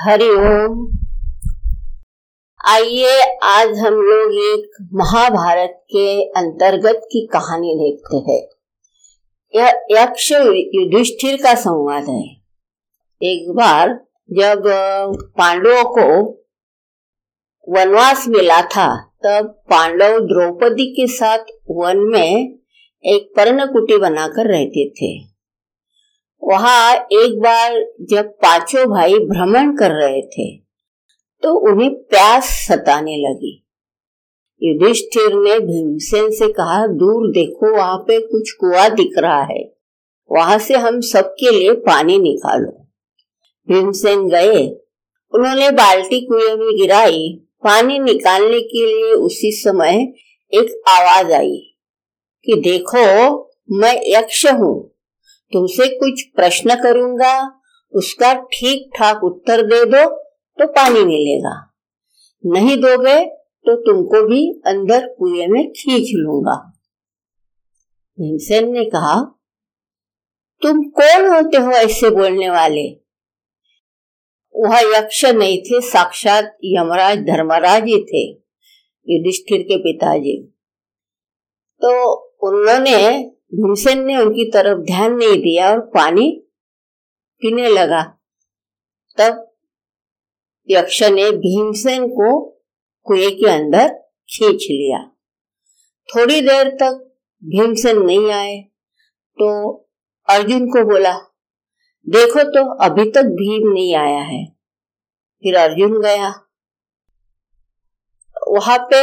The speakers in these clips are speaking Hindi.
हरिओम आइए, आज हम लोग एक महाभारत के अंतर्गत की कहानी देखते हैं। यह यक्ष युधिष्ठिर का संवाद है। एक बार जब पांडवों को वनवास मिला था, तब पांडव द्रौपदी के साथ वन में एक पर्णकुटी बनाकर रहते थे। वहाँ एक बार जब पाँचों भाई भ्रमण कर रहे थे तो उन्हें प्यास सताने लगी। युधिष्ठिर ने भीमसेन से कहा, दूर देखो, वहाँ पे कुछ कुआ दिख रहा है। वहाँ से हम सबके लिए पानी निकालो। भीमसेन गए। उन्होंने बाल्टी कुएँ में गिराई। पानी निकालने के लिए उसी समय एक आवाज़ आई कि, देखो, मैं यक्ष हूँ। तुमसे कुछ प्रश्न करूँगा, उसका ठीक ठाक उत्तर दे दो तो पानी मिलेगा। नहीं दोगे तो तुमको भी अंदर कुएँ में खींच लूँगा। भीमसेन ने कहा, तुम कौन होते हो ऐसे बोलने वाले? वह यक्ष नहीं थे, साक्षात यमराज धर्मराज ही थे, युधिष्ठिर के पिताजी। तो उन्होंने भीमसेन ने उनकी तरफ़ ध्यान नहीं दिया और पानी पीने लगा। तब यक्ष ने भीमसेन को कुएँ के अंदर खींच लिया। थोड़ी देर तक भीमसेन नहीं आए तो अर्जुन को बोला, देखो तो अभी तक भीम नहीं आया है। फिर अर्जुन गया। वहाँ पे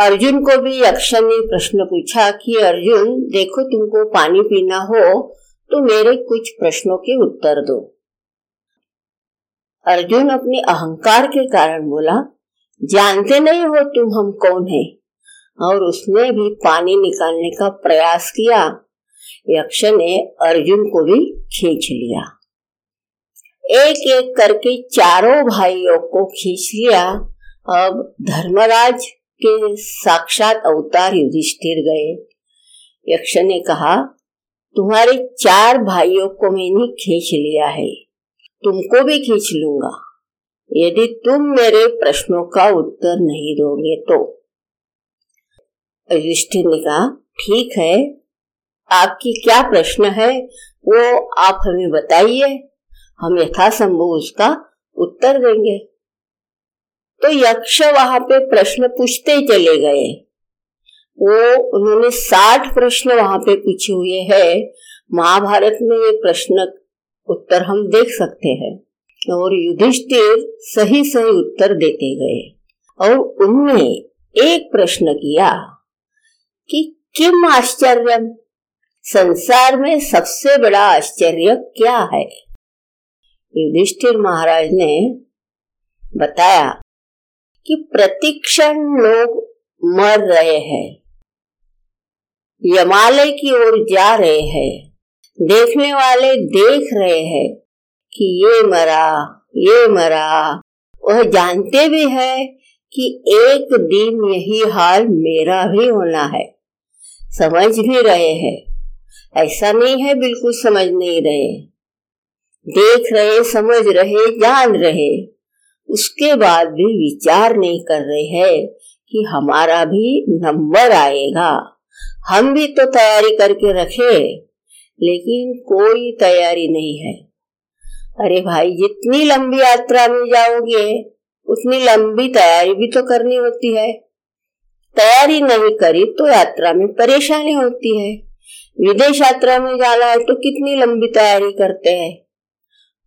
अर्जुन को भी यक्ष ने प्रश्न पूछा कि, अर्जुन, देखो तुमको पानी पीना हो तो मेरे कुछ प्रश्नों के उत्तर दो। अर्जुन अपने अहंकार के कारण बोला, जानते नहीं हो तुम हम कौन है? और उसने भी पानी निकालने का प्रयास किया। यक्ष ने अर्जुन को भी खींच लिया। एक एक करके चारों भाइयों को खींच लिया। अब धर्मराज के साक्षात अवतार युधिष्ठिर गए। यक्ष ने कहा, तुम्हारे चार भाइयों को मैंने खींच लिया है। तुमको भी खींच लूँगा। यदि तुम मेरे प्रश्नों का उत्तर नहीं दोगे तो। युधिष्ठिर ने कहा, ठीक है। आपकी क्या प्रश्न है, वो आप हमें बताइए। हम यथासंभव उसका उत्तर देंगे। तो यक्ष वहाँ पे प्रश्न पूछते चले गए। वो उन्होंने साठ प्रश्न वहाँ पे पूछे हुए हैं। महाभारत में ये प्रश्न उत्तर हम देख सकते हैं। और युधिष्ठिर सही सही उत्तर देते गए। और उनने एक प्रश्न किया कि किम आश्चर्य संसार में सबसे बड़ा आश्चर्य क्या है? युधिष्ठिर महाराज ने बताया कि प्रतिक्षण लोग मर रहे हैं। यमालय की ओर जा रहे हैं। देखने वाले देख रहे हैं कि ये मरा ये मरा। वह जानते भी है कि एक दिन यही हाल मेरा भी होना है। समझ भी रहे हैं। ऐसा नहीं है, बिल्कुल समझ नहीं रहे। देख रहे, समझ रहे, जान रहे। उसके बाद भी विचार नहीं कर रहे हैं कि हमारा भी नंबर आएगा। हम भी तो तैयारी करके रखे, लेकिन कोई तैयारी नहीं है। अरे भाई, जितनी लंबी यात्रा में जाओगे, उतनी लंबी तैयारी भी तो करनी होती है। तैयारी नहीं करी तो यात्रा में परेशानी होती है। विदेश यात्रा में जाना है तो कितनी लंबी तैयारी करते हैं।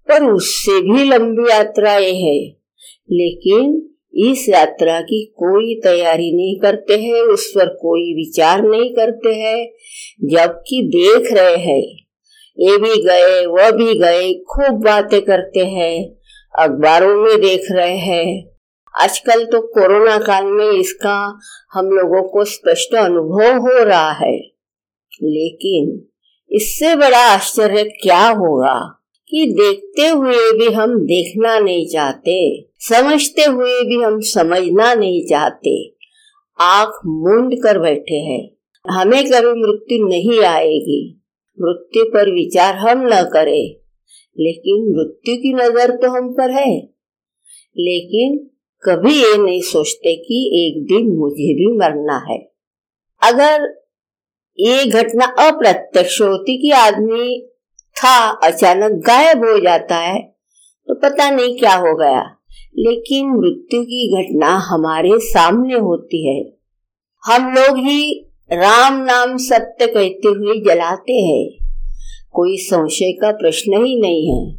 पर उससे भी लंबी यात्रा ये है। लेकिन इस यात्रा की कोई तैयारी नहीं करते हैं, उस पर कोई विचार नहीं करते हैं, जबकि देख रहे हैं। ये भी गए वह भी गए, खूब बातें करते हैं, अखबारों में देख रहे हैं। आजकल तो कोरोना काल में इसका हम लोगों को स्पष्ट अनुभव हो रहा है। लेकिन इससे बड़ा आश्चर्य क्या होगा? कि देखते हुए भी हम देखना नहीं चाहते, समझते हुए भी हम समझना नहीं चाहते। आँख मूंद कर बैठे हैं। हमें कभी मृत्यु नहीं आएगी। मृत्यु पर विचार हम न करें। लेकिन मृत्यु की नज़र तो हम पर है। लेकिन कभी ये नहीं सोचते कि एक दिन मुझे भी मरना है। अगर ये घटना अप्रत्यक्ष होती कि आदमी था, अचानक गायब हो जाता है तो पता नहीं क्या हो गया। लेकिन मृत्यु की घटना हमारे सामने होती है। हम लोग ही राम नाम सत्य कहते हुए जलाते हैं। कोई संशय का प्रश्न ही नहीं है।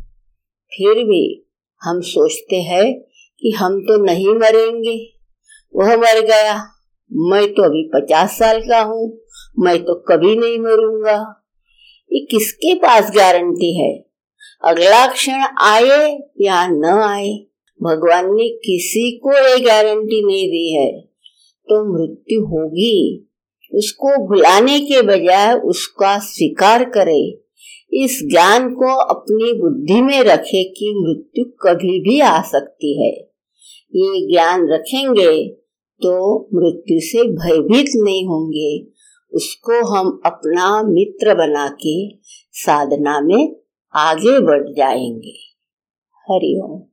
फिर भी हम सोचते हैं कि हम तो नहीं मरेंगे। वह मर गया। मैं तो अभी पचास साल का हूँ। मैं तो कभी नहीं मरूँगा। ये किसके पास गारंटी है? अगला क्षण आए या न आए? भगवान ने किसी को ये गारंटी नहीं दी है। तो मृत्यु होगी। उसको भुलाने के बजाय उसका स्वीकार करे। इस ज्ञान को अपनी बुद्धि में रखे कि मृत्यु कभी भी आ सकती है। ये ज्ञान रखेंगे तो मृत्यु से भयभीत नहीं होंगे। उसको हम अपना मित्र बना के साधना में आगे बढ़ जाएँगे। हरिओम